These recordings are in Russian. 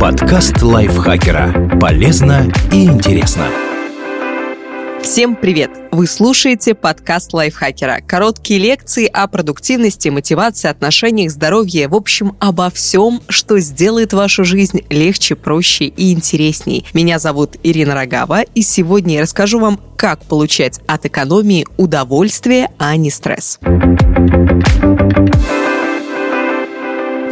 Подкаст лайфхакера. Полезно и интересно. Всем привет! Вы слушаете подкаст лайфхакера. Короткие лекции о продуктивности, мотивации, отношениях, здоровье. В общем, обо всем, что сделает вашу жизнь легче, проще и интересней. Меня зовут Ирина Рогава, и сегодня я расскажу вам, как получать от экономии удовольствие, а не стресс.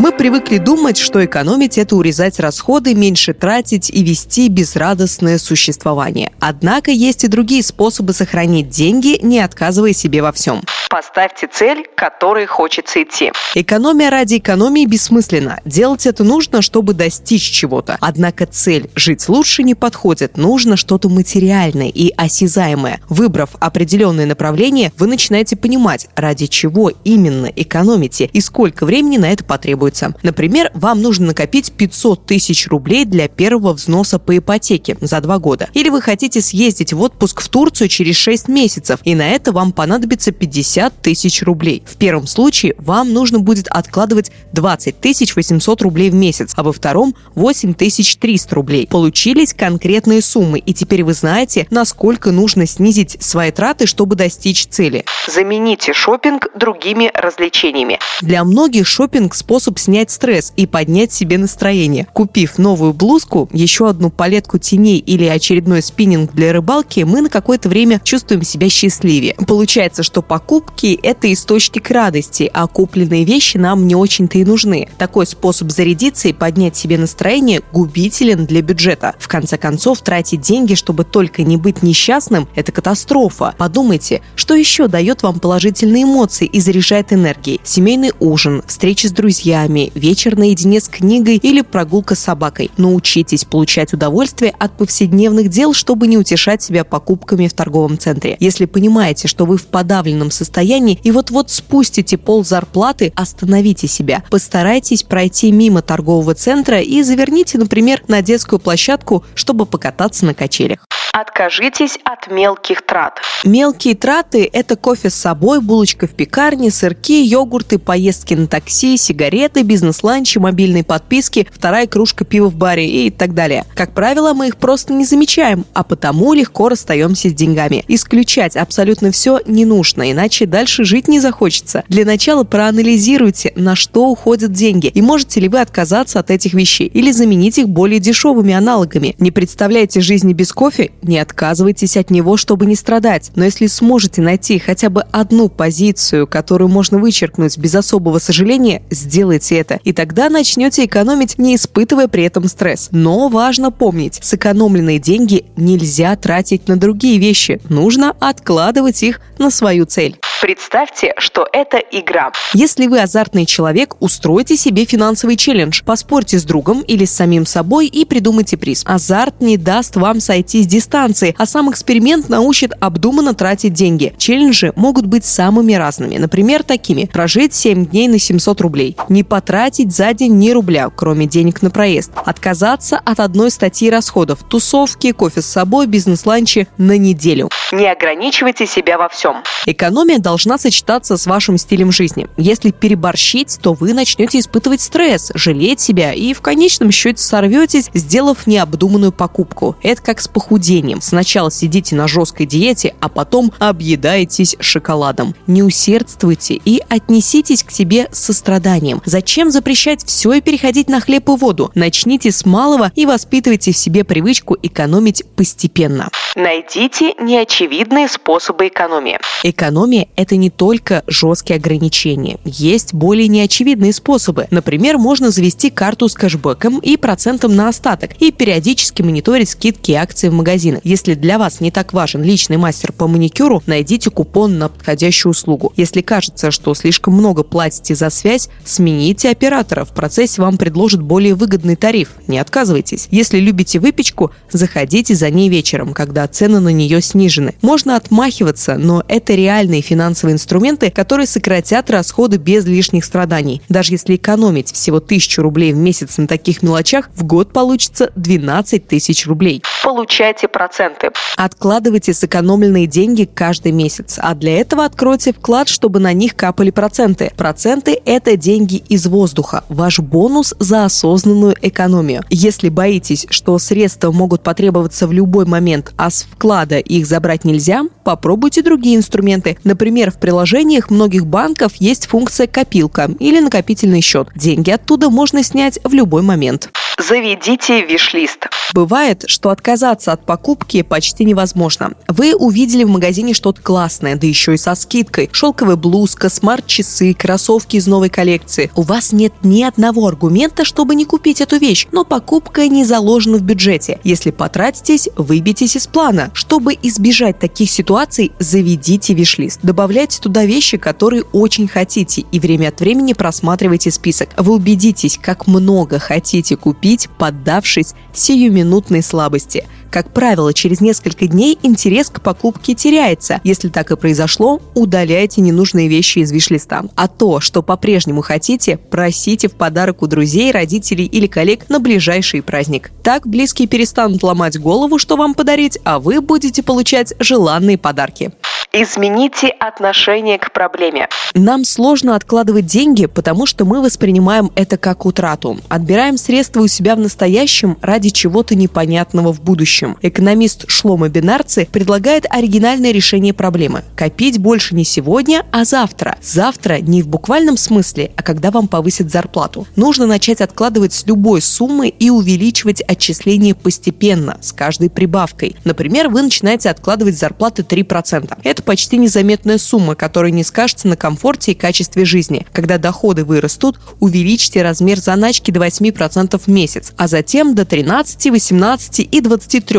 Мы привыкли думать, что экономить – это урезать расходы, меньше тратить и вести безрадостное существование. Однако есть и другие способы сохранить деньги, не отказывая себе во всем. Поставьте цель, к которой хочется идти. Экономия ради экономии бессмысленна. Делать это нужно, чтобы достичь чего-то. Однако цель «жить лучше» не подходит. Нужно что-то материальное и осязаемое. Выбрав определенное направление, вы начинаете понимать, ради чего именно экономите и сколько времени на это потребуется. Например, вам нужно накопить 500 тысяч рублей для первого взноса по ипотеке за два года. Или вы хотите съездить в отпуск в Турцию через 6 месяцев, и на это вам понадобится 50 50 тысяч рублей. В первом случае вам нужно будет откладывать 20 тысяч 800 рублей в месяц, а во втором 8 тысяч 300 рублей. Получились конкретные суммы, и теперь вы знаете, насколько нужно снизить свои траты, чтобы достичь цели. Замените шопинг другими развлечениями. Для многих шопинг способ снять стресс и поднять себе настроение. Купив новую блузку, еще одну палетку теней или очередной спиннинг для рыбалки, мы на какое-то время чувствуем себя счастливее. Получается, что покупка покупки – это источник радости, а купленные вещи нам не очень-то и нужны. Такой способ зарядиться и поднять себе настроение губителен для бюджета. В конце концов, тратить деньги, чтобы только не быть несчастным – это катастрофа. Подумайте, что еще дает вам положительные эмоции и заряжает энергией? Семейный ужин, встречи с друзьями, вечер наедине с книгой или прогулка с собакой. Научитесь получать удовольствие от повседневных дел, чтобы не утешать себя покупками в торговом центре. Если понимаете, что вы в подавленном состоянии, состоянии и вот-вот спустите пол зарплаты, остановите себя. Постарайтесь пройти мимо торгового центра и заверните, например, на детскую площадку, чтобы покататься на качелях. Откажитесь от мелких трат. Мелкие траты – это кофе с собой, булочка в пекарне, сырки, йогурты, поездки на такси, сигареты, бизнес-ланчи, мобильные подписки, вторая кружка пива в баре и так далее. Как правило, мы их просто не замечаем, а потому легко расстаемся с деньгами. Исключать абсолютно все не нужно, иначе дальше жить не захочется. Для начала проанализируйте, на что уходят деньги, и можете ли вы отказаться от этих вещей или заменить их более дешевыми аналогами. Не представляете жизни без кофе не отказывайтесь от него, чтобы не страдать. Но если сможете найти хотя бы одну позицию, которую можно вычеркнуть без особого сожаления, сделайте это. И тогда начнете экономить, не испытывая при этом стресс. Но важно помнить, сэкономленные деньги нельзя тратить на другие вещи. Нужно откладывать их на свою цель. Представьте, что это игра. Если вы азартный человек, устройте себе финансовый челлендж. Поспорьте с другом или с самим собой и придумайте приз. Азарт не даст вам сойти с дистанции, а сам эксперимент научит обдуманно тратить деньги. Челленджи могут быть самыми разными. Например, такими. Прожить 7 дней на 700 рублей. Не потратить за день ни рубля, кроме денег на проезд. Отказаться от одной статьи расходов. Тусовки, кофе с собой, бизнес-ланчи на неделю. Не ограничивайте себя во всем. Экономия должна сочетаться с вашим стилем жизни. Если переборщить, то вы начнете испытывать стресс, жалеть себя и в конечном счете сорветесь, сделав необдуманную покупку. Это как с похудением. Сначала сидите на жесткой диете, а потом объедаетесь шоколадом. Не усердствуйте и отнеситесь к себе с состраданием. Зачем запрещать все и переходить на хлеб и воду? Начните с малого и воспитывайте в себе привычку экономить постепенно. Найдите неочевидные способы экономии. Экономия – это не только жесткие ограничения. Есть более неочевидные способы. Например, можно завести карту с кэшбэком и процентом на остаток и периодически мониторить скидки и акции в магазинах. Если для вас не так важен личный мастер по маникюру, найдите купон на подходящую услугу. Если кажется, что слишком много платите за связь, смените оператора. В процессе вам предложат более выгодный тариф. Не отказывайтесь. Если любите выпечку, заходите за ней вечером, когда когда цены на нее снижены. Можно отмахиваться, но это реальные финансовые инструменты, которые сократят расходы без лишних страданий. Даже если экономить всего тысячу рублей в месяц на таких мелочах, в год получится 12 тысяч рублей. Получайте проценты. Откладывайте сэкономленные деньги каждый месяц, а для этого откройте вклад, чтобы на них капали проценты. Проценты – это деньги из воздуха, ваш бонус за осознанную экономию. Если боитесь, что средства могут потребоваться в любой момент, а с вклада их забрать нельзя, попробуйте другие инструменты. Например, в приложениях многих банков есть функция «копилка» или «накопительный счет». Деньги оттуда можно снять в любой момент. Заведите виш-лист. Бывает, что отказаться от покупки почти невозможно. Вы увидели в магазине что-то классное, да еще и со скидкой. Шелковая блузка, смарт-часы, кроссовки из новой коллекции. У вас нет ни одного аргумента, чтобы не купить эту вещь, но покупка не заложена в бюджете. Если потратитесь, выбейтесь из плана. Чтобы избежать таких ситуаций, заведите виш-лист. Добавляйте туда вещи, которые очень хотите, и время от времени просматривайте список. Вы убедитесь, как много хотите купить, поддавшись сиюминутно минутной слабости. Как правило, через несколько дней интерес к покупке теряется. Если так и произошло, удаляйте ненужные вещи из виш-листа. А то, что по-прежнему хотите, просите в подарок у друзей, родителей или коллег на ближайший праздник. Так близкие перестанут ломать голову, что вам подарить, а вы будете получать желанные подарки. Измените отношение к проблеме. Нам сложно откладывать деньги, потому что мы воспринимаем это как утрату. Отбираем средства у себя в настоящем ради чего-то непонятного в будущем. Экономист Шлома Бинарци предлагает оригинальное решение проблемы. Копить больше не сегодня, а завтра. Завтра не в буквальном смысле, а когда вам повысят зарплату. Нужно начать откладывать с любой суммы и увеличивать отчисления постепенно, с каждой прибавкой. Например, вы начинаете откладывать зарплаты 3%. Это это почти незаметная сумма, которая не скажется на комфорте и качестве жизни. Когда доходы вырастут, увеличьте размер заначки до 8% в месяц, а затем до 13, 18 и 23%.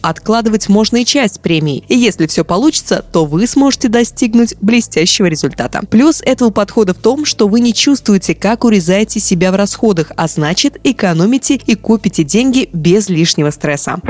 Откладывать можно и часть премии. И если все получится, то вы сможете достигнуть блестящего результата. Плюс этого подхода в том, что вы не чувствуете, как урезаете себя в расходах, а значит экономите и копите деньги без лишнего стресса.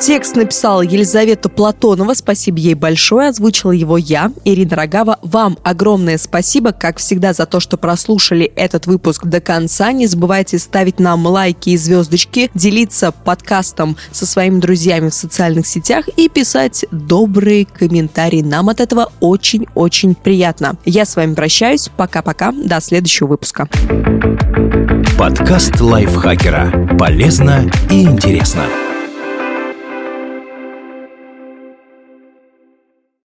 Текст написала Елизавета Платонова. Спасибо ей большое. Озвучила его я, Ирина Рогава. Вам огромное спасибо, как всегда, за то, что прослушали этот выпуск до конца. Не забывайте ставить нам лайки и звездочки, делиться подкастом со своими друзьями в социальных сетях и писать добрые комментарии. Нам от этого очень-очень приятно. Я с вами прощаюсь. Пока-пока. До следующего выпуска. Подкаст лайфхакера. Полезно и интересно.